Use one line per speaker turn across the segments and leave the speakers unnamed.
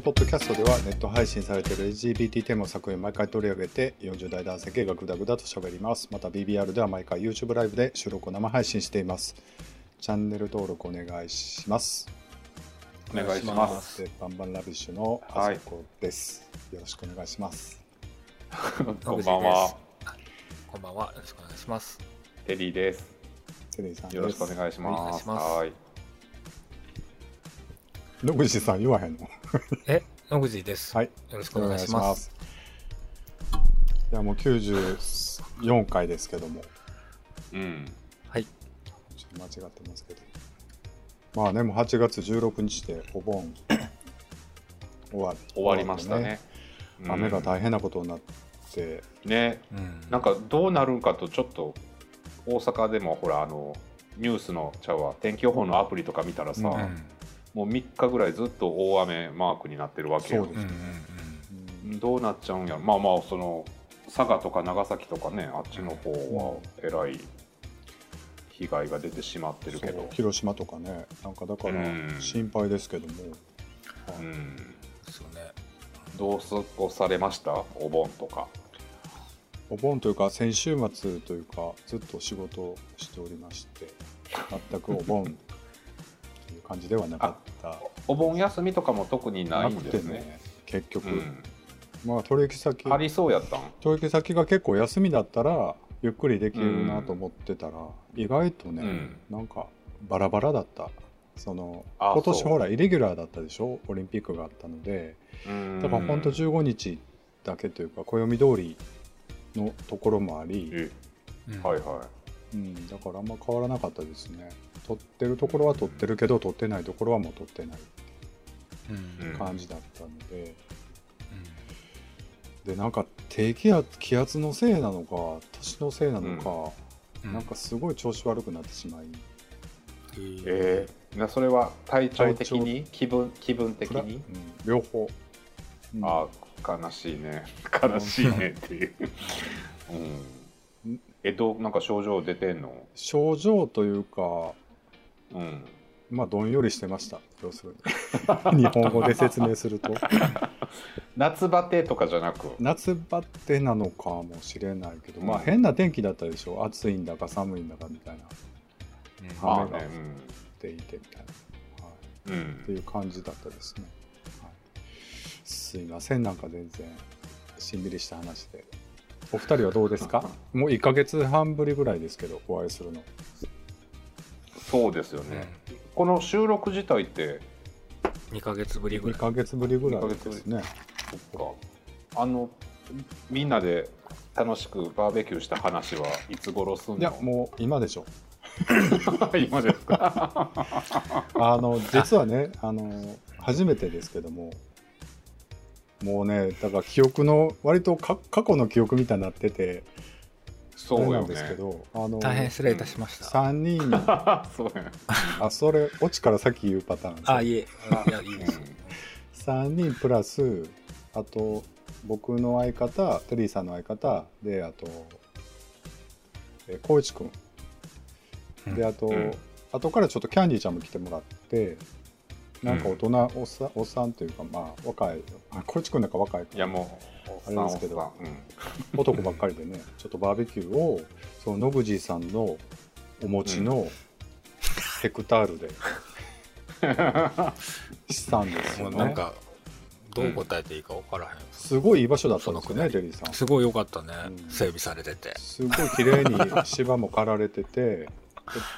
のポッドキャストではネット配信されている LGBT テーマ作品を毎回取り上げて40代男性系がグダグダと喋ります。また BBR では毎回 YouTube ライブで収録を生配信しています。チャンネル登録お願いします。
お願いします。
でバンバンラビッシュのあそこです、よろしくお願いしま す。
こんばんは。
こんばんは。よろしくお願いします。
テリーです。
テリーさんです。
よろしくお願いし
お願
ます
いします。
はい
野口さん言わへんの？
え、野口です。
はい。
よろしくお願いします。
いやもう94回ですけども。
うん。
はい。
ちょっと間違ってますけど。まあねもう8月16日でお盆。終わ
終わりましたね。うん。
雨が大変なことになって、
ね。
うん
なんかどうなるんかとちょっと大阪でもほらあのニュースのちゃうわ天気予報のアプリとか見たらさ、
うん
うん
もう3日ぐらいずっと大雨マークになってるわけよ。
そう
うんうん
うん。
どうなっちゃうんやろ。まあまあその佐賀とか長崎とかねあっちの方はえらい被害が出てしまってるけど。
広島とかね。なんかだから
うん。
心配ですけども、
うん。
ですよね。
どう過ごされました？お盆とか。
お盆というか先週末というかずっと仕事をしておりまして。全くお盆感じではなかった。
お盆休みとかも特にないん
く
ですね。
てね結局、
うん。
まあ取引先
ありそうやったん？
取引先が結構休みだったらゆっくりできるなと思ってたら、意外とね、
うん。
なんかバラバラだった。その
あ
今年ほらイレギュラーだったでしょ？オリンピックがあったので。だから本当15日だけというか暦通りのところもあり、
はいは
うん、だからあんま変わらなかったですね取ってるところは取ってるけど取ってないところはもう取ってない。
うん。
うん
感じだったので、でなんか低気圧気圧のせいなのか年のせいなのか、
うん。
なんかすごい調子悪くなってしまい、
いえー、なそれは体調的に？気分気分的に？
うん。両方、うん。
あー悲しいね。悲しいねっていう、うん、えどうなんか症状出てんの？
症状というか
うん。
まあどんよりしてました。要するに。日本語で説明すると。
夏バテとかじゃなく。
夏バテなのかもしれないけど、まあ
うん
変な天気だったでしょ。暑いんだか寒いんだかみたいな。
うん。
雨が降っていてみたいな、はい、
うん、う
って
ん、
いう感じだったですね、はい、すいません。なんか全然しんみりした話で。お二人はどうですか？もう1ヶ月半ぶりぐらいですけどお会いするの
そうですよね、この収録自体って
2ヶ月ぶりぐ
2
らい。
ヶ月ぶりぐらいですね。
そっか。あのみんなで楽しくバーベキューした話はいつ頃すんの？
いやもう今でしょ。
今ですか？
あの実はねあの初めてですけどももうねだから記憶の割とか過去の記憶みたいになってて
そうよね。
ですけど、あの
大変失礼いたしました。
3人。
そうやね
あそれオチから先言うパターン
あ、いえ。いや、いいです。
3人プラスあと僕の相方テリーさんの相方であとえー光一君であと、
うん。
後からちょっとキャンディーちゃんも来てもらってなんか大人、おっさんおっさんというかまあ若いあ光一君なんか若いか
いやもうおっさん
あれですけど
うん
男ばっかりでね ちょっとバーベキューをその野口さんのお持ちのヘクタールで したんですよね。
なんか、どう答えていいか分からへん。
すごいいい場所だったんですよね、
そのくらい
テリーさん。
すごい良かったね
うん。
整備されてて。
すごい綺麗に芝も刈られてて、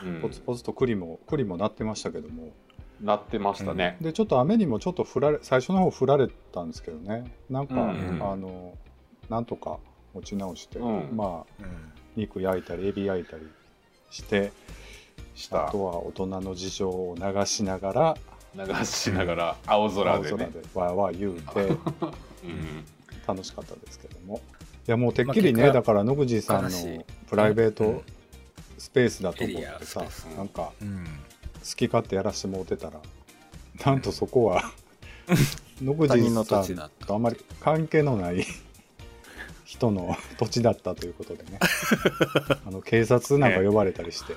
うん
ポツポツと栗も栗もなってましたけども、
なってましたね、
でちょっと雨にもちょっと降られ最初の方降られたんですけどね、なんか、
うん。
うん。
あのなんとか持ち直して、
うん。
まあ
うん。
肉焼いたりエビ焼いたりして、
した。
あとは大人の事情を流しながら
流しながら青空でね。
青空でわーわー言うて
うん。
楽しかったですけども。いやもうてっきりね、
まあ
だから野口さんのプライベート
うん。
スペースだと思ってさ、なんか
うん。
好き勝手やらしてもうてたらなんとそこは 野口さんとあんまり関係のない人人の土地だったということでね。あの警察なんか呼ばれたりして。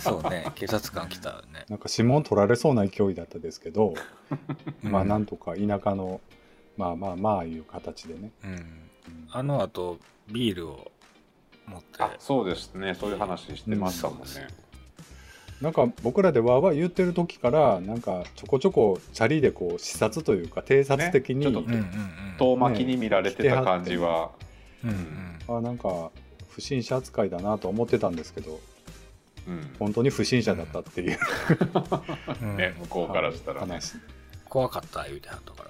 そうね。警察官来たね。
なんか指紋取られそうな勢いだったですけど、まあ
うん
なんとか田舎のまあまあまあいう形でね、
うん。
うん。
あのあとビールを持って。
あそうですね。そういう話してましたもんね、
なんか僕らでわーわー言ってる時からなんかちょこちょこチャリでこう視察というか偵察的に、
ねちょっ
うんうんうん。
遠巻きに見られてた感じは、
うんうん。
あなんか不審者扱いだなと思ってたんですけど
うん。
本当に不審者だったっていう、
うん。
ね、向こうからしたらね。
話。
怖かった言うてはったから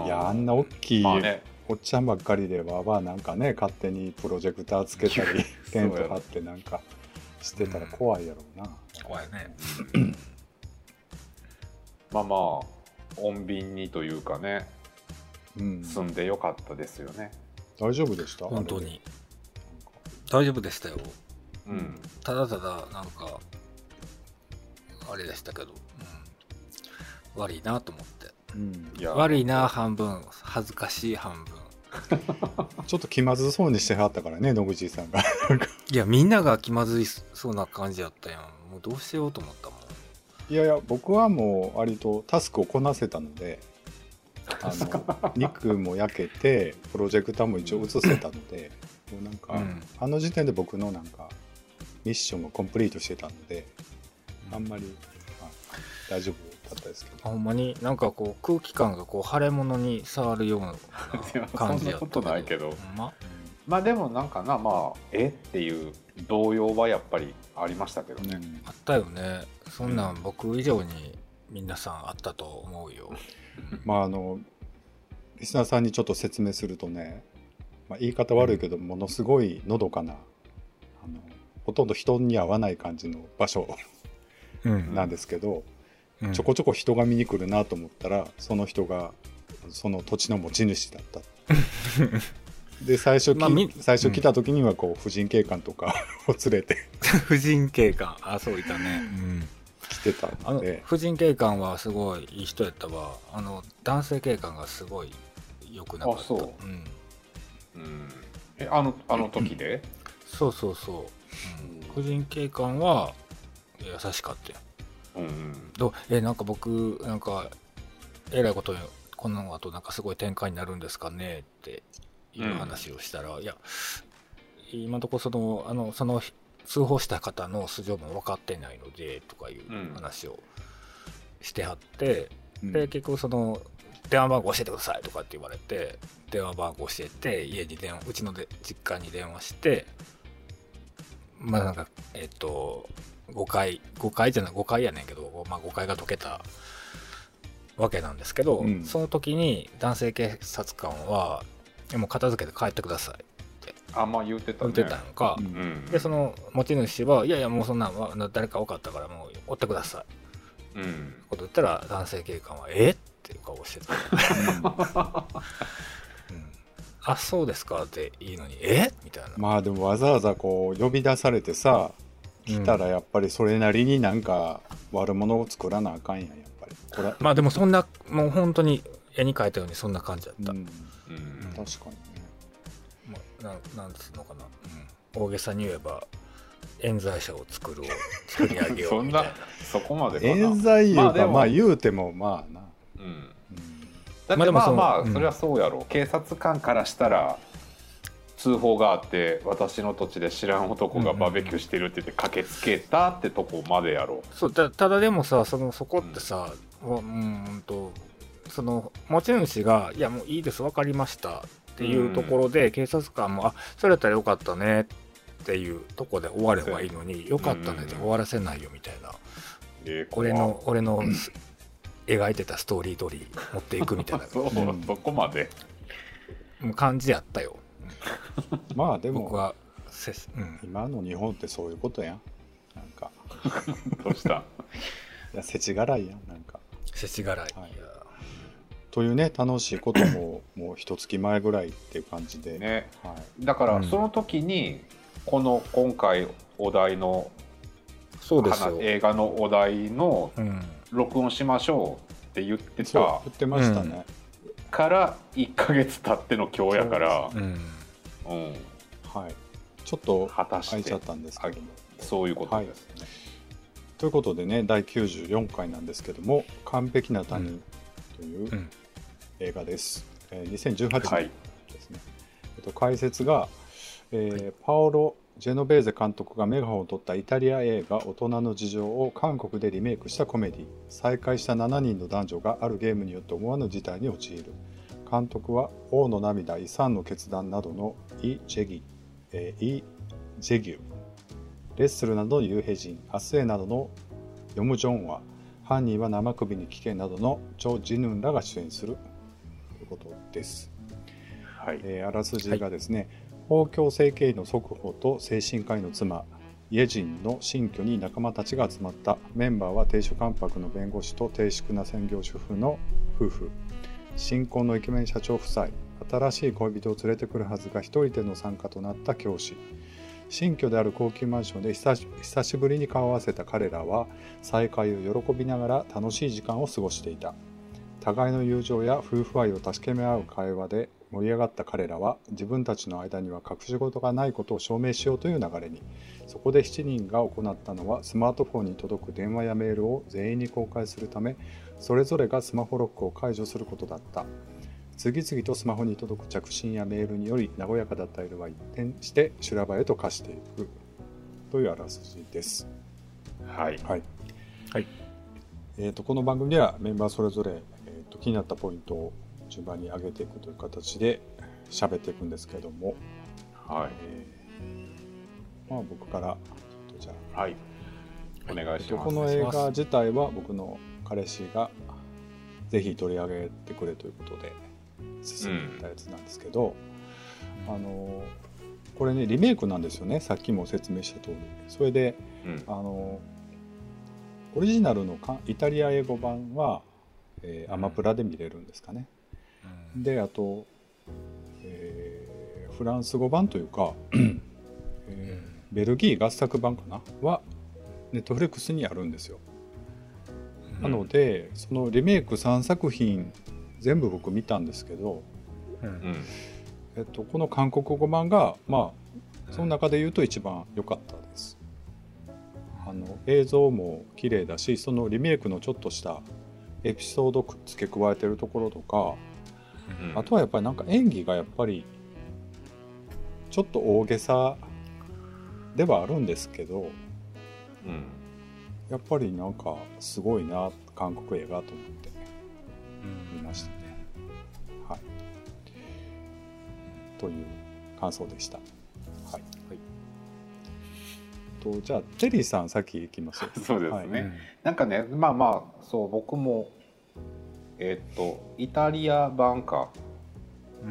ね。
いやあんな大きい、
まあね。
おっちゃんばっかりでわーわーなんかね勝手にプロジェクターつけたり テント張ってなんかしてたら怖いやろうな、
怖いね。
まあまあ穏便にというかね
うん、
住んでよかったですよね。
大丈夫でした？
本当に。大丈夫でしたよ。
うん。
ただただなんかあれでしたけど、うん、悪いなと思って。
うん。
いや。
悪いな半分恥ずかしい半分
ちょっと気まずそうにしてはったからね野口さんが。
いやみんなが気まずいそうな感じやったやん。もうどうしようと思ったもん。
いやいや僕はもう割とタスクをこなせたのであの肉も焼けてプロジェクターも一応映せたのでもうなんか、
うん。
あの時点で僕のなんかミッションをコンプリートしてたのであんまり、まあ大丈夫だったですけど
ほんまになんかこう空気感がこう腫れ物に触るような 感じやった
そんなことないけど。
ほんま？
まあでもなんかなまあえっていう動揺はやっぱりありましたけどね、
うん。
あったよね。そんなん僕以上に皆さんあったと思うよ。
まああのリスナーさんにちょっと説明するとね、まあ、言い方悪いけどものすごいのどかなあのほとんど人に合わない感じの場所
うん。
なんですけど、
うん
ちょこちょこ人が見に来るなと思ったらその人がその土地の持ち主だった。で最初き、
まあみ
最初来た時にはこう婦人警官とかを連れて。
婦人警官。あそういたね、うん、
来てた
あの
ので
婦人警官はすごいいい人やったわ。あの男性警官がすごい良くなかった。
あそう。
うん、
うん。えあのあの時で、
そうそうそう、うん、婦人警官は優しかったよ
うんうん、
どう？えなんか僕なんかえらいことにこの後なんかすごい展開になるんですかねっていう話をしたら、いや今のところそのあのその通報した方の素性も分かってないのでとかいう
うん
話をしてはって、
うん。
で結局その電話番号教えてくださいとかって言われて電話番号教えて家に電話うちので実家に電話してまあなんかえっ、と誤解誤解じゃない誤解やねんけど、まあ、誤解が解けたわけなんですけど、
うん。
その時に男性警察官は「もう片付けて帰ってください」
あんま言ってた
言
ね
ってたのか、
うん。
うん
でその持ち主は「いやいやもうそんな誰か分かったからもう追ってください」
うん。
こと言ったら男性警官は「えっ?」ていう顔してた、うん。あそうですか？っていいのに「えみたいな、
まあでもわざわざこう呼び出されてさ来たらやっぱりそれなりになんか悪者を作らなあかんやんやっぱり。これ、
まあでもそんなもう本当に絵に描いたようにそんな感じだった、
うん、
うん。
確かにね。
まあ、なんなんつうのかな、うん、大げさに言えば冤罪者を作るを 作り上げよ
そな
うんみたいな。
そこまでかな。
冤罪いうか、まあ、言うてもまあな、
うん。
うん。
だってまあ
まあでもそのうん
まあそれはそうやろ。警察官からしたら通報があって私の土地で知らん男がバーベキューしてるって言って駆けつけたってとこまでやろ
そうたただでもさそのそこってさ、うーんとその持ち主が「いやもういいです分かりました」っていうところで、警察官も「あそれやったらよかったね」っていうとこで終わればいいのに「よかったね」で終わらせないよみたいな、
えー
俺の俺のす描いてたストーリー通り持っていくみたいな。
そう、
うん
そこまで。
感じやったよ
まあでも
僕はせ、うん、
今の日本ってそういうことやん。なんか。
どうした？
いや世知辛いやんなんか。
世知辛い、
はい。
いや。
というね楽しいことも もう一月前ぐらいっていう感じで、
ね。
はい、
だから
うん。
その時にこの今回お題の
そうです
映画のお題の
うん、
録音しましょうって言って
そう
た
言ってましたね、
から1ヶ月経っての今日やから。
うん、
うん、
はい、ちょっと
果たして
空いちゃったんですけども。
そういうことですね、
ということでね第94回なんですけども「完璧な他人」という
うん。
映画です、えー2018
はい。
年ですね、えっと、解説が、えーパオロ・ジェノベーゼ監督がメガホンを取ったイタリア映画「大人の事情」を韓国でリメイクしたコメディ。再会した7人の男女があるゲームによって思わぬ事態に陥る監督は「王の涙」「遺産の決断」などのイ・ジェギ、えーイ・ジェギュレッスルなどの幽閉人、アスエなどのヨム・ジョンは、犯人は生首に危険などのチョ・ジヌンらが出演するということです。
はい。
えーあらすじがですね、法教整形医の即法と精神科医の妻、イェジンの新居に仲間たちが集まった。メンバーは亭主関白の弁護士と低粛な専業主婦の夫婦新婚のイケメン社長夫妻新しい恋人を連れてくるはずが一人での参加となった教師。新居である高級マンションで久し久しぶりに顔を合わせた彼らは再会を喜びながら楽しい時間を過ごしていた。互いの友情や夫婦愛を確かめ合う会話で盛り上がった彼らは自分たちの間には隠し事がないことを証明しようという流れに。そこで7人が行ったのはスマートフォンに届く電話やメールを全員に公開するためそれぞれがスマホロックを解除することだった。次々とスマホに届く着信やメールにより和やかだった色は一転して修羅場へと化していく。というあらすじです。
はい。
はい。
はい。
えー、とこの番組ではメンバーそれぞれ、えー、と気になったポイントを順番に上げていくという形で喋っていくんですけども、
はい。
えーまあ、僕からちょっとじゃあ。
はい。お願いします。
えっとこの映画自体は僕の彼氏がぜひ取り上げてくれということで進めたやつなんですけど、あのこれねリメイクなんですよね。さっきも説明した通り。それで
うん。
あのオリジナルのかイタリア英語版は、えーアマプラで見れるんですかね、
うん。
であと、えーフランス語版というか、えーベルギー合作版かな？はネットフレックスにあるんですよ、なのでそのリメイク3作品全部僕見たんですけど、
うん。
うん。
えっと、この韓国語版がまあその中で言うと一番良かったです。あの映像も綺麗だしそのリメイクのちょっとしたエピソード付け加えてるところとか
うん。
あとはやっぱりなんか演技がやっぱりちょっと大げさではあるんですけど
うん
やっぱりなんかすごいな韓国映画と思って。見ましたね。はい、という感想でした。はい、とじゃあテリーさん先行きます。
そうです
はい。
ね、なんかねまあまあそう僕もえっとイタリア版か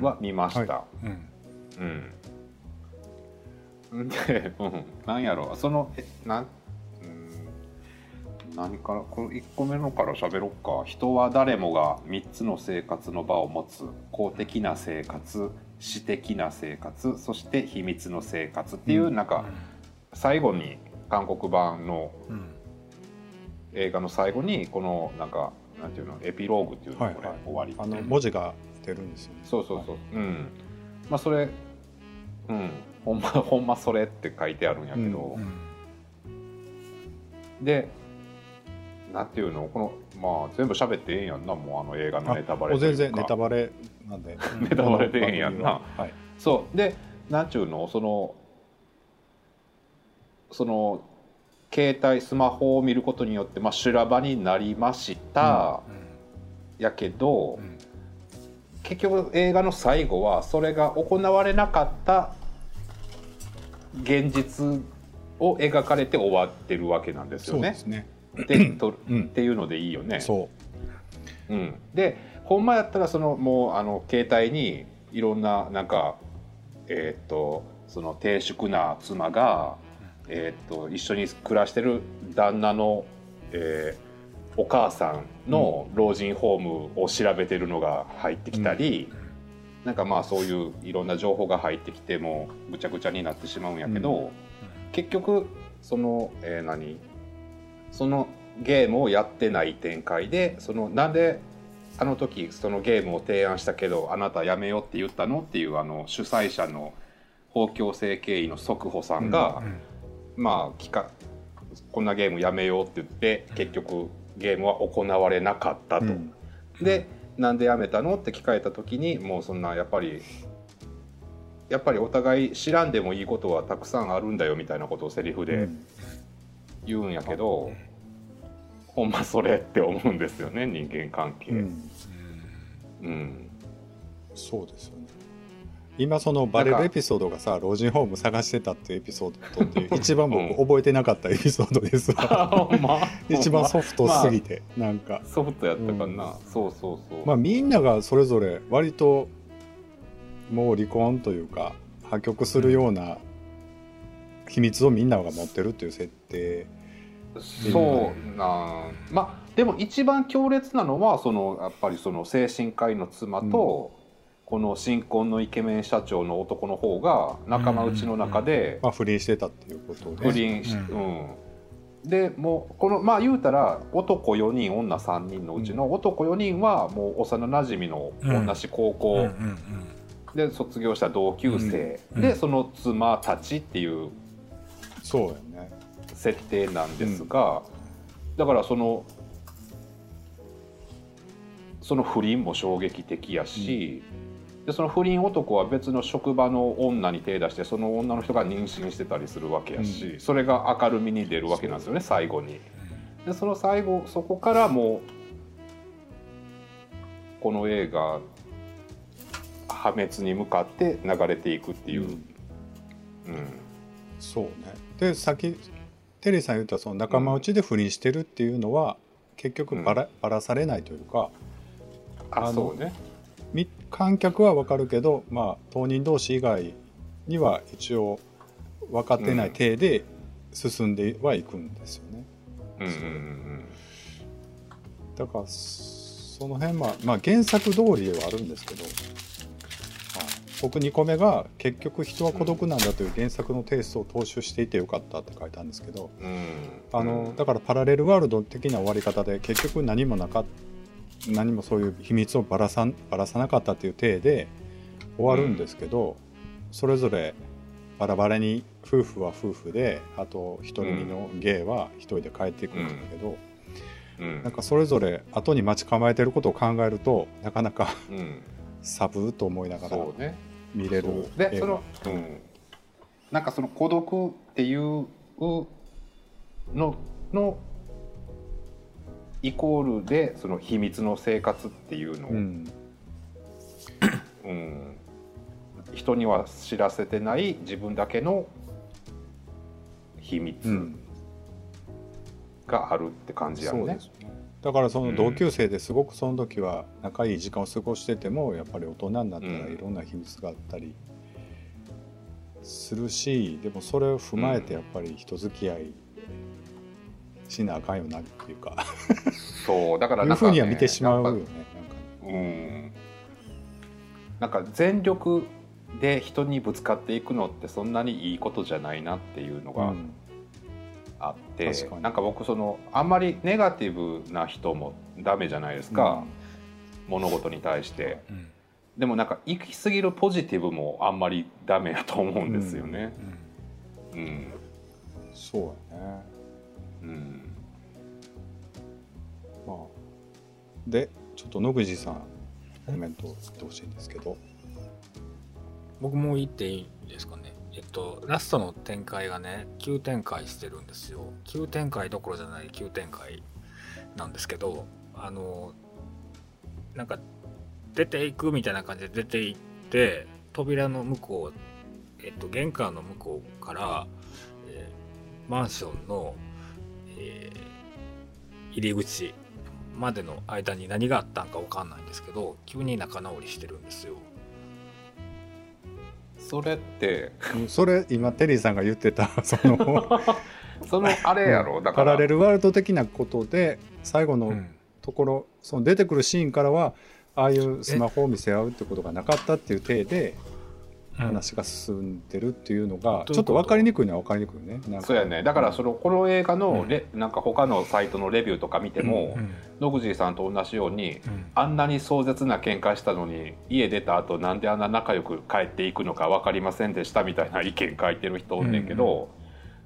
は見ました、
うん。
うん。で、うん、なんやろそのえなんうん何からこの1個目のから喋ろっか。人は誰もが3つの生活の場を持つ。公的な生活私的な生活そして秘密の生活っていう、
うん。
なんか最後に韓国版の
うん。
映画の最後にこのなんかなんていうのエピローグっていうのこれ、
はい。はい
終わりって
あの文字が出るんですよね。
そうそうそう、うん。まあそれうん。ほんまほんまそれって書いてあるんやけど、
うん。
でなんていうのこのまあ全部喋ってええんやんなもうあの映画のネタバレ
全然ネタ
バレ
なんで。
ネタバレでええんやんな
ははい。
そうでなんちゅうのそのその携帯スマホを見ることによって、まあ、修羅場になりました、やけど、
うん
結局映画の最後はそれが行われなかった現実を描かれて終わってるわけなんですよね
そうで。すね。
でと
うん。
っていうのでいいよね。
そう。
うん、でほんまやったらそのもうあの携帯にいろんななんかえーっとその低粛な妻が、えーっと一緒に暮らしてる旦那の、えーお母さんの老人ホームを調べてるのが入ってきたり、なんかまあそういういろんな情報が入ってきてもうぐちゃぐちゃになってしまうんやけど、結局その、えー何？そのゲームをやってない展開でそのなんであの時そのゲームを提案したけどあなたやめようって言ったのっていうあの主催者の法強制経緯の速歩さんが、まあきかこんなゲームやめようって言って結局ゲームは行われなかったと。
うん。
でなんでやめたのって聞かれた時にもうそんなやっぱりやっぱりお互い知らんでもいいことはたくさんあるんだよみたいなことをセリフで言うんやけど、ほんまそれって思うんですよね人間関係。
う
うん。
んそうですよね。今そのバレるエピソードがさ老人ホーム探してたっていうエピソードって 一番僕覚えてなかったエピソードです。わ
ほんま。
一番ソフトすぎて、なんか。
ソフトやったかな、そうそうそう、
まあみんながそれぞれ割ともう離婚というか破局するような秘密をみんなが持ってるっていう設定
そうなん。まあでも一番強烈なのはそのやっぱりその精神科医の妻と、この新婚のイケメン社長の男の方が仲間内の中で
まあ不倫してたっていうことで
不倫し、
う
うん。でもうこのまあ言うたら男4人女3人のうちの男4人はもう幼なじみの同じ高校、で卒業した同級生、
うん。
でその妻たちっていう。
そうやね
設定なんですが、だからそのその不倫も衝撃的やし、でその不倫男は別の職場の女に手出してその女の人が妊娠してたりするわけやし、
う
それが明るみに出るわけなんですよね最後に。でその最後そこからもうこの映画破滅に向かって流れていくっていう。
うん
うん
そうねでさっきテリーさん言ったその仲間内で不倫してるっていうのは、結局バラバラされないというかあの
ね。
み観客は分かるけど、まあ、当人同士以外には一応分かってない体で進んではいくんですよね。
うんうんうん
だからその辺は、まあ、原作通りではあるんですけど、はい僕2個目が「結局人は孤独なんだ」という原作のテイストを踏襲していてよかったって書いたんですけど
うん。
あのだからパラレルワールド的な終わり方で結局何もなかっ何もそういう秘密をばらさんばらさなかったっていう体で終わるんですけど、それぞれバラバラに夫婦は夫婦であと一人身のゲイは一人で帰っていくんだけど、
うん。
なんかそれぞれ後に待ち構えてることを考えるとなかなか
うん。
サブーと思いながら見れる。
でその、うん、なんかその孤独っていうののイコールでその秘密の生活っていうのを、
う
うん。
ん
人には知らせてない自分だけの秘
う
密
ん。
があるって感じやね。
そうで。すねだからその同級生ですごくその時は仲いい時間を過ごしててもやっぱり大人になったら
うん。
いろんな秘密があったりするしでもそれを踏まえてやっぱり人付き合いしなあかんよなっていうか。
そうだから
いう
なんか、ね、
ふうには見てしまうよね
やっぱうん。なんか全力で人にぶつかっていくのってそんなにいいことじゃないなっていうのが
なんかうん
あって、
確かに。
なんか僕そのあんまりネガティブな人もダメじゃないですか、物事に対して。
うん。
でもなんか行き過ぎるポジティブもあんまりダメやと思うんですよね。
うん。
うん。
そうやね。
うん。
まあ。でちょっと野口さんコメント言ってほしいんですけど。
僕も言っていいですかねえっとラストの展開がね急展開してるんですよ急展開どころじゃない急展開なんですけどあのなんか出ていくみたいな感じで出ていって扉の向こう、えっと、玄関の向こうから、えーマンションの、えー入り口までの間に何があったんか分かんないんですけど急に仲直りしてるんですよ。
それって
うんそれ今テリーさんが言ってた その
そのあれやろ。だから
パラレルワールド的なことで最後の
うん。
ところ、その出てくるシーンからはああいうスマホを見せ合うってことがなかったっていう体で話が進んでるっていうのが、
うん
ちょっと分かりにくいのは分かりにくいね。なんか。
そうやね。だからそのこの映画の
うん。
レ、なんか他のサイトのレビューとか見ても、
うん。
野口さんと同じように
うん。
あんなに壮絶な喧嘩したのに家出た後なんであんな仲良く帰っていくのか分かりませんでしたみたいな意見書いてる人おんねんけど、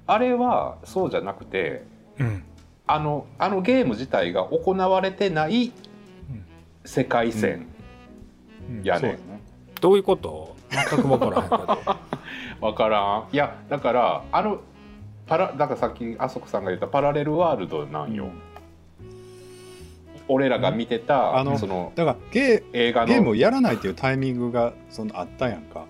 あれはそうじゃなくて
うん。
あのあのゲーム自体が行われてない世界線
うん。
やね
そうやね。
どういうこと？全く分からへん。けど
分からん。いやだからあのパラだからさっきあそこさんが言ったパラレルワールドなんよ、俺らが見てた、
あの
その
だからゲ
映画の
ーゲームをやらないっていうタイミングがそのあったやんか。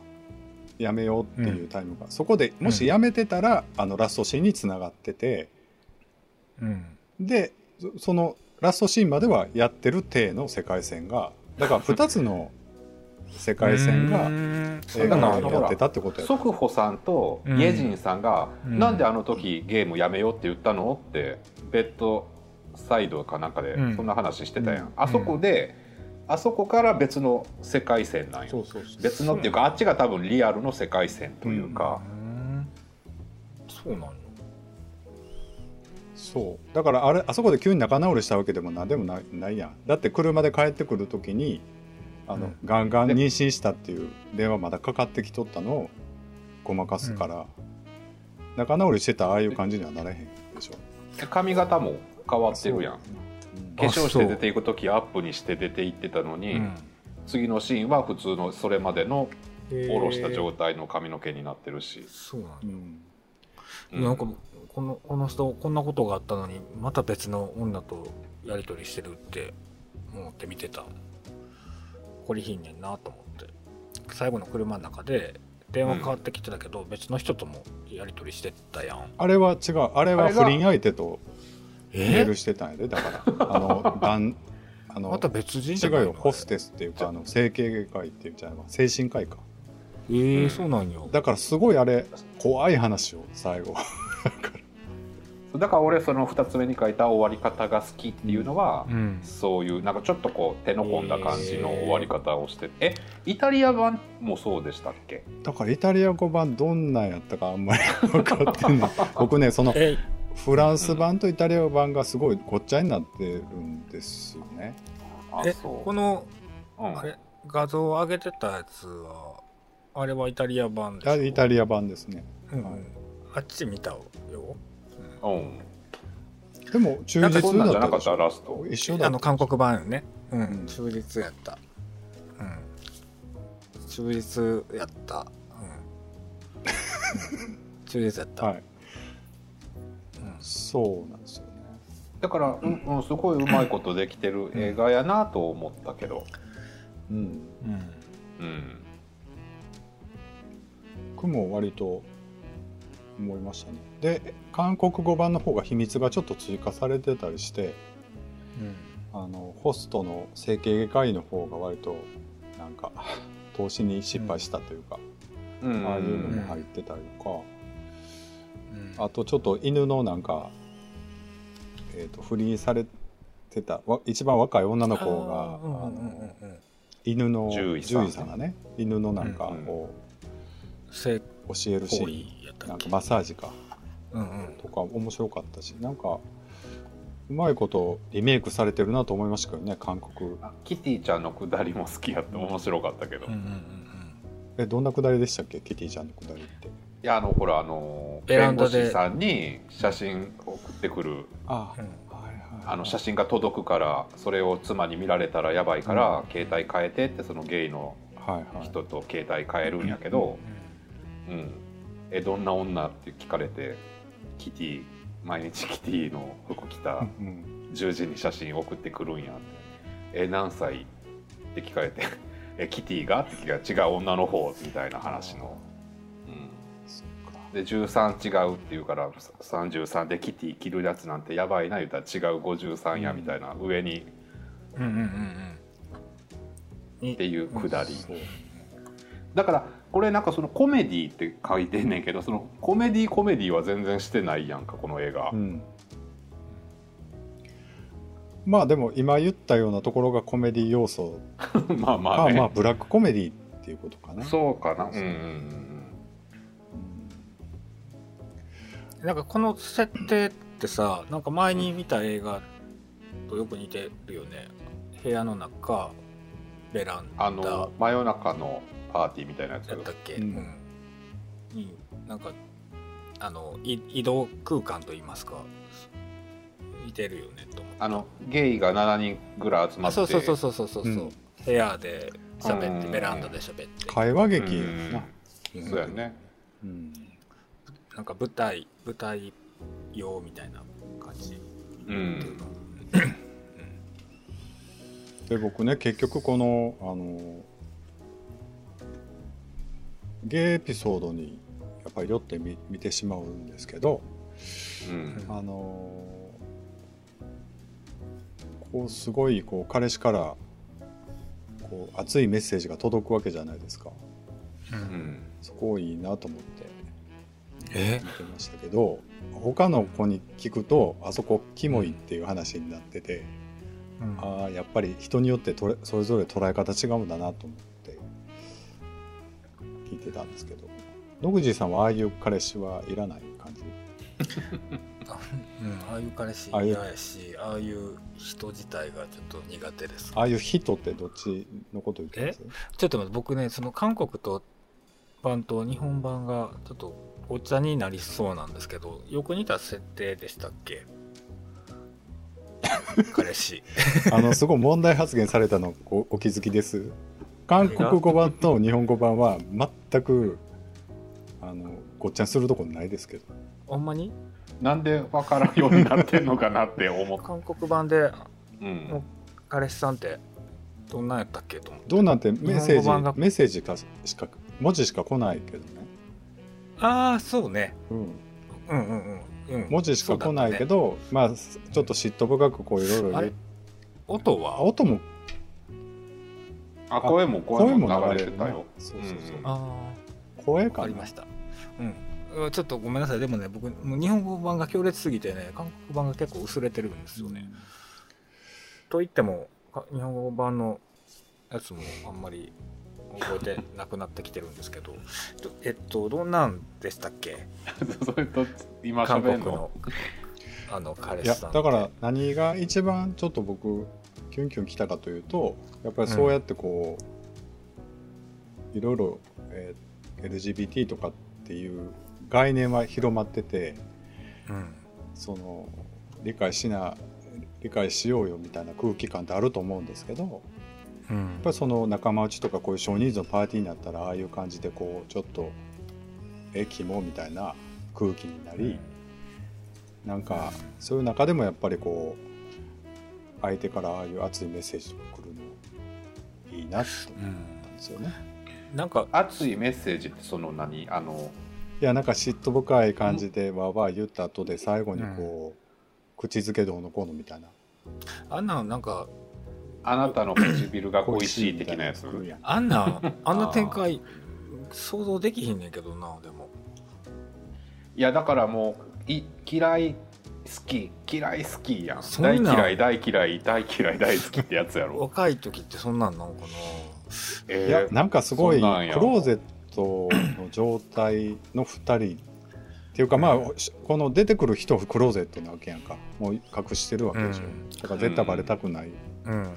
やめようっていうタイミングが、そこでもしやめてたら、あのラストシーンにつながってて。
うん。
でそそのラストシーンまではやってる体の世界線がだから2つの世界線が映画の中でやってたってことや
祖父母さんとイェジンさんが、
うん。
なんであの時ゲームやめようって言ったのってベッドサイドかなんかで
うん。
そんな話してたやん、
うん。
あそこで、あそこから別の世界線なん
うそうそう。
別のっていうかあっちが多分リアルの世界線というか、
うん。そうなんよ。
そう。だからあれあそこで急に仲直りしたわけでも何でもないないやん。だって車で帰ってくる時にあの、
うん
ガンガン妊娠したっていう電話まだかかってきとったのをごまかすから、仲直りしてたらああいう感じにはなれへんでしょ、
で髪型も変わってるやん。
う。ん
化粧して出ていく時アップにして出ていってたのに、
うん。
次のシーンは普通のそれまでの下ろした状態の髪の毛になってるし、
そうなんよ
うん。
うん。
なんかこのこの人こんなことがあったのにまた別の女とやり取りしてるって思って見てたこれひんねんなと思って。最後の車の中で電話変わってきてたけど、別の人ともやり取りしてたやん。
あれは違う。あれは不倫相手とメー
え
ルしてたんやでだから。あのだんあの
また別人じゃないの？
違うよ。ホステスっていうかあの整形外科医っていうんじゃないわ。精神科医か。
えー
うん
そうなんよ。
だからすごいあれ怖い話を最後
だから俺その2つ目に書いた終わり方が好きっていうのは、
うん。
そういうなんかちょっとこう手の込んだ感じの終わり方をしてえイタリア版もそうでしたっけ？
だからイタリア語版どんなんやったかあんまり分かってんの 僕ねその
え
フランス版とイタリア語版がすごいごっちゃになってるんですよね。
えこの
うん。
あれ画像を上げてたやつはあれはイタリア版でしょ？
あイタリア版ですね。
うん
はい
あっち見たよ、
うん
でも忠実
そんなんじゃなかっ
だった？
ラスト。
一緒だった。
あの韓国版よね。うん、
うん。
忠実やった。うん。忠実やった。うん。忠実やった、
はい。
うん。
そうなんですよね。
だから、うんうん、すごいうまいことできてる映画やなと思ったけど。
うん。
うん。
うん。
僕も割と思いましたねで韓国語版の方が秘密がちょっと追加されてたりしてあのホストの整形外科医の方が割となんか 投資に失敗したというか、
うん。
ああいうのも入ってたりとか、
うん。
あとちょっと犬のなんか、えー、と不倫されてたわ一番若い女の子が、
あ
の
うんうん
犬の
獣医さん
がね。犬のなんか
うん
を
性
教えるシ
行
ーン、なんかマッサージか。
うんうん
とか面白かったしなんかうまいことリメイクされてるなと思いましたけどね韓国。
あキティちゃんのくだりも好きやって面白かったけど、い
うんうんうん。
えどんなくだりでしたっけ？キティちゃんのくだりって。
やあのほらあの
ベラ
弁護
ンダで。
士さんに写真送ってくる。
あ、
うん。
はいはい
あの写真が届くからそれを妻に見られたらやばいから、携帯変えてってそのゲイの
はいはい。
人と携帯変えるんやけど、うん。えどんな女って聞かれてキティ毎日キティの服着た
うん。
10時に写真送ってくるんや。え何歳？って聞かれて。えキティが？って聞かれて違う女の方みたいな話の、で13違うって言うから33でキティ着るやつなんてやばいな言ったら違う53やみたいな、上に。
うんうんうんうん。
っていうくだり、だからこれなんかそのコメディって書いてんねんけどそのコメディコメディは全然してないやんかこの映画、
うん。まあでも今言ったようなところがコメディ要素。
まあま
まあ
あね、
まあブラックコメディっていうことかな。
そうかな。うんうんうん。
なんかこの設定ってさなんか前に見た映画とよく似てるよね。部屋の中ベランダ。
あの真夜中のパーティーみたいなやつ。
やったっけ、
う
うん。んになんかあのい移動空間といいますか。似てるよねと
あのゲイが7人ぐらい集まって。
あそうそうそうそうそうそう、
うん。
部屋で喋って
うん。
ベランダで喋って。
会話劇や
うん。
な、
そうやね。
うん。
なんか舞台舞台用みたいな感じ。
うん。
で僕ね結局このあのゲイエピソードにやっぱり酔ってみ見てしまうんですけど
うん。
あのこうすごいこう彼氏からこう熱いメッセージが届くわけじゃないですか。
う
うん。ん
そこいいなと思って
え？
見てましたけど他の子に聞くとあそこキモいっていう話になってて、
うん。
ああやっぱり人によってとれそれぞれ捉え方違うんだなと思っててたんですけど野口さんはああいう彼氏はいらない感じ？
うん、ああいう彼氏
ああいう。
嫌やしああいう人自体がちょっと苦手です。
ああいう人ってどっちのこと言ってます？
ちょっと待って僕ねその韓国と版と日本版がちょっとお茶になりそうなんですけどよく似た設定でしたっけ？彼氏。
あのすごい問題発言されたのおお気づきです？韓国語版と日本語版は全くあのごっちゃにするとこないですけど。
ほんまに？
なんで分からんようになってんのかなって思っ
韓国版で
うん。
彼氏さんってどんなんやったっけと思って。
どうなんてメッセージメッセージかしか文字しか来ないけどね、
ああそうね。
うん、
うんうんうんうん。
文字しか来ないけ
ど、
ど、まあちょっと嫉妬深くこういろいろ
あれ？音は？
音も
あ声も声
声
も
も流れ
てたよ。
そうそうそう、
うん。
ああ
声か
りました。うん。ちょっとごめんなさい。でもね僕もう日本語版が強烈すぎてね韓国版が結構薄れてるんですよね、と言ってもか日本語版のやつもあんまり覚えてなくなってきてるんですけど。とえっとどんなんでしたっけ？
それと今の？
国のあの彼
いや
氏さんって。
だから何が一番ちょっと僕キュンキュンきたかというとやっぱりそうやってこう、いろいろ、えー LGBT とかっていう概念は広まってて
うん。
その理解しな理解しようよみたいな空気感ってあると思うんですけどやっ
うん
ぱりその仲間内とかこういう少人数のパーティーになったらああいう感じでこうちょっと「えキモ」みたいな空気になり、なんかそういう中でもやっぱりこう相手からああいう熱いメッセージが来るのいいなって思ったんですよね。
なんか
熱いメッセージってその何？あの
いやなんか嫉妬深い感じでわーわー言った後で最後にこう、口づけどうのこうのみたいな。
あんなんなんか
あなたの唇が恋しい的なやつ？
あんなん あんな展開想像できひんねんけどなでも。
いやだからもうい嫌い好き嫌い好きやん。
そん
大嫌い大嫌い大嫌い大好きってやつやろ。
若い時ってそんなんなんか
え
いやなんかすごいクロ
そんなんや。
ーゼットの状態の2人っていうかまあこの出てくる人はクローゼットなわけやんか。もう隠してるわけでしょ、
うん。
だから絶対バレたくない、
なうん。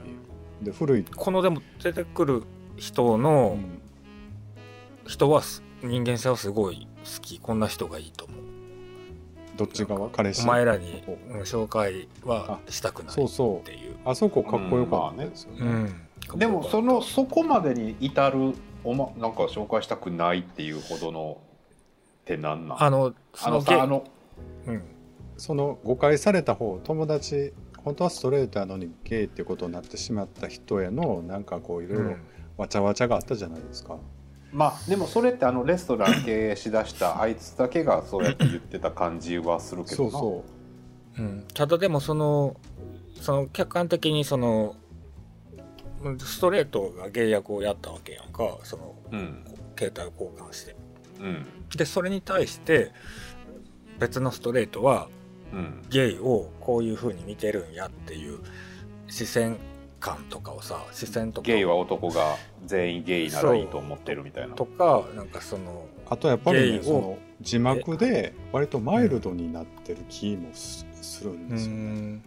で古い、
このでも出てくる人
う
の
ん。
人はす人間性はすごい好き。こんな人がいいと思う
どっち側？彼氏？
お前らに紹介はしたくない
そうそ
っていう。
うあそこかっこよかったですよね,、
うん。
でもそのそこまでに至るおまなんか紹介したくないっていうほどのってなんなん？
あのそ
あ
の
あの
うん。
その誤解された方友達本当はストレートやのにゲイっていうことになってしまった人へのなんかこういろいろわちゃわちゃがあったじゃないですか、
まあでもそれってあのレストラン経営しだしたあいつだけがそうやって言ってた感じはするけどな。
そうそ
う。ん、ただでもそのその客観的にそのうんストレートがゲイ役をやったわけやんか。その
うん。
携帯を交換して。
うん。
でそれに対して別のストレートは
うん。
ゲイをこういう風に見てるんやっていう視線観とかをさ視線とか
ゲイは男が全員ゲイならいいと思ってるみたいな。
とかなんかその
あとやっぱりねその字幕で割とマイルドになってる気もすするん
う
ですよ、
ん。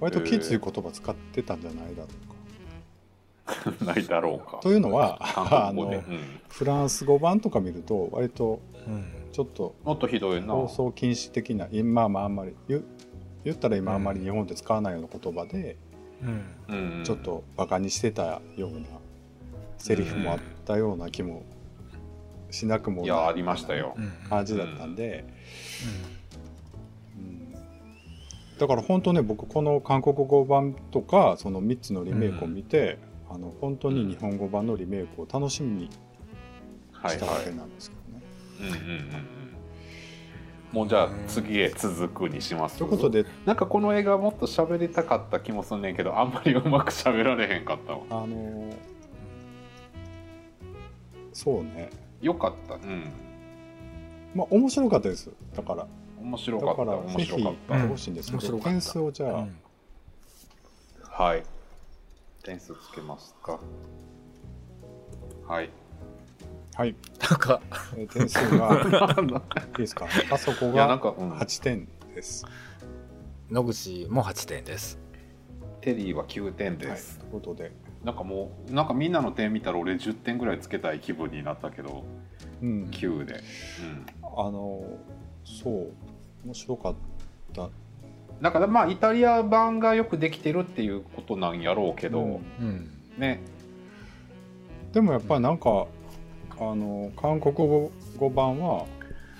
割ときつい言葉使ってたんじゃないだろうか。
ないだろうか。
というのはあの
うん。
フランス語版とか見ると割と
うん。
ちょっと
もっとひどいな。
放送禁止的な今まああんまり言言ったら今あんまり日本で使わないような言葉で、
うん
うん。
ちょっとバカにしてたようなセリフもあったような気もしなくも
いやありましたよ、
うん。
感じだったんで、うん。だから本当ね僕この韓国語版とかその3つのリメイクを見て、あの本当に日本語版のリメイクを楽しみにしたわけなんですけどね。
うんうんうんうんもうじゃあ次へ続くにします。
ということで。
なんかこの映画もっと喋りたかった気もすんねんけどあんまりうまく喋られへんかったわ。
あのーそうね。
よかった。うん。
まあ面白かったです。だから。
面白か
だ
った。
からぜひ
面白かっ
見てほしいんですけど、
面白かった。
点数をじゃあ、
うん。
たはい。点数つけますか。はい
はい、
なんか。
えー点数が。いいですか？あそこ
いやなん
が
か、うん、
8点です。
野口も8点です。
テリーは9点
はい、
です、
ということで、
なんかもうなんかみんなの点見たら俺10点ぐらいつけたい気分になったけど
うん、
9で、
あのそう。面白かった。
うん、だからまあイタリア版がよくできてるっていうことなんやろうけど、
うん。
うん。
ね。
でもやっぱりなんかあの韓国語語版は、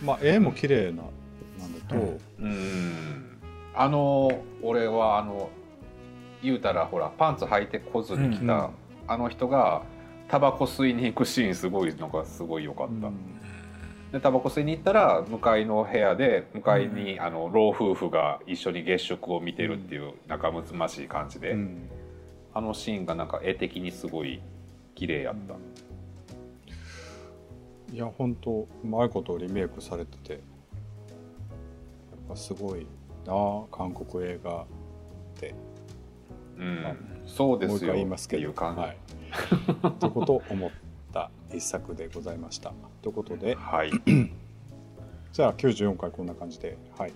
まあ、絵も綺麗ななんだと、
うん。
うん。あの俺はあの言うたらほらパンツ履いてこずに来た、
うんうん。
あの人がタバコ吸いに行くシーンすごいのがすごい良かった、
うん。
でタバコ吸いに行ったら向かいの部屋で向かいに、あの老夫婦が一緒に月食を見てるっていう仲睦ましい感じで、
うん。
あのシーンがなんか絵的にすごい綺麗やった、
いや本当うまいことリメイクされててやっぱすごいなあ韓国映画って。
うん。
あ
そうで
もう一回
すよ
言いますけど。はい、ということを思った一作でございました。ということで。
はい、
じゃあ94回こんな感じで。はい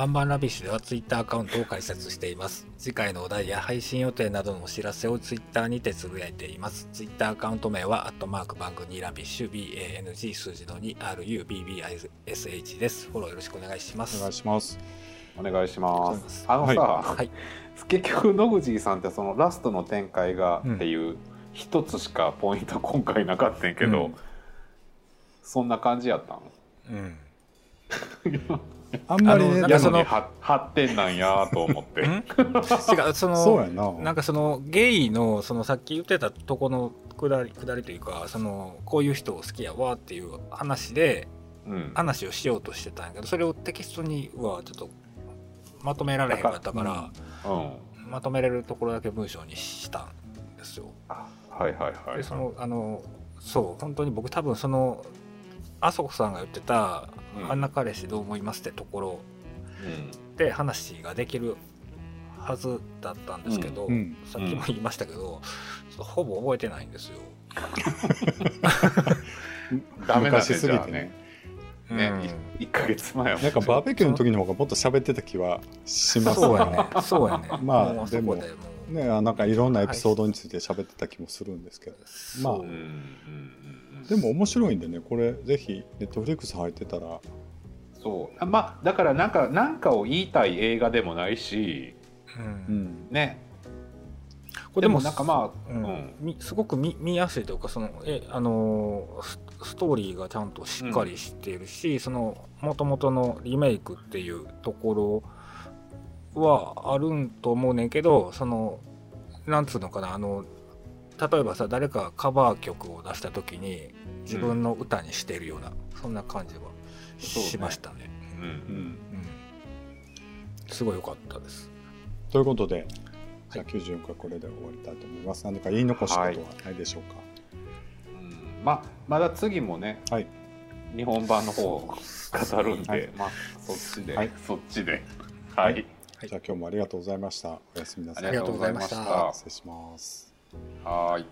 バンバンラビッシュではツイッターアカウントを開設しています。次回のお題や配信予定などのお知らせをツイッターにてつぶやいています。ツイッターアカウント名は、アットマークバングニーラビッシュ、BANG 数字の 2RUBBISH です。フォローよろしくお願いします。
お願いします
お願いしますあの
はい
さ、
はい。
結局野口さんってそのラストの展開が
うん
っていう一つしかポイント今回なかったんやけど、
うん
そんな感じやったん？
うん。
あんまりね
や
なんかその
発展なんやと思って。
ん？違う、その、
そうやな。
なんかそのゲイのそのさっき言ってたとこのくだりくだりというかそのこういう人を好きやわっていう話で
うん。
話をしようとしてたんやけどそれをテキストにはちょっとまとめられへんかったから
うん。
まとめれるところだけ文章にしたんですよ。
あはいはいはい。
でそのあのそう本当に僕多分そのあそこさんが言ってた「
うん。
あんな彼氏どう思います?」ってところ
うん。
で話ができるはずだったんですけど、
うん。うん
さっきも言いましたけど、ちょっとほぼ覚えてないんですよ。
ダメだね
昔すぎ
じゃあ
てね。
ねね、
うん。
い1か月前は。
なんかバーベキューの時の方がもっと喋ってた気はします。
そうやね。そうやね。
まあでもねあなんかいろんなエピソードについて喋ってた気もするんですけど、まあでも面白いんでねこれぜひネットフリックス入ってたら。
そう。あまあだからなんかなんかを言いたい映画でもないし
うん
うん。
ね
これでも
なんかまあ、
う
うん。ん
みすごく見見やすいというかそのえあのースストーリーがちゃんとしっかりしているし、その元々のリメイクっていうところはあるんと思うねんけどそのなんつうのかなあの例えばさ誰かがカバー曲を出した時に自分の歌にしているような、そんな感じはしましたね。
うん
うん。
うん。すごい良かったです。
ということでじゃあ94回これで終わりたいと思います。何か言い残したことはないでしょうか？
うん。まあまだ次もね、
はい。
日本版の方を語るんで、
はい。
まあそっちで、
はい。
そっちで。はい、
はい。
じゃあ今日もありがとうございました。おやすみなさい。
ありがとうございました。
失礼します。
はーい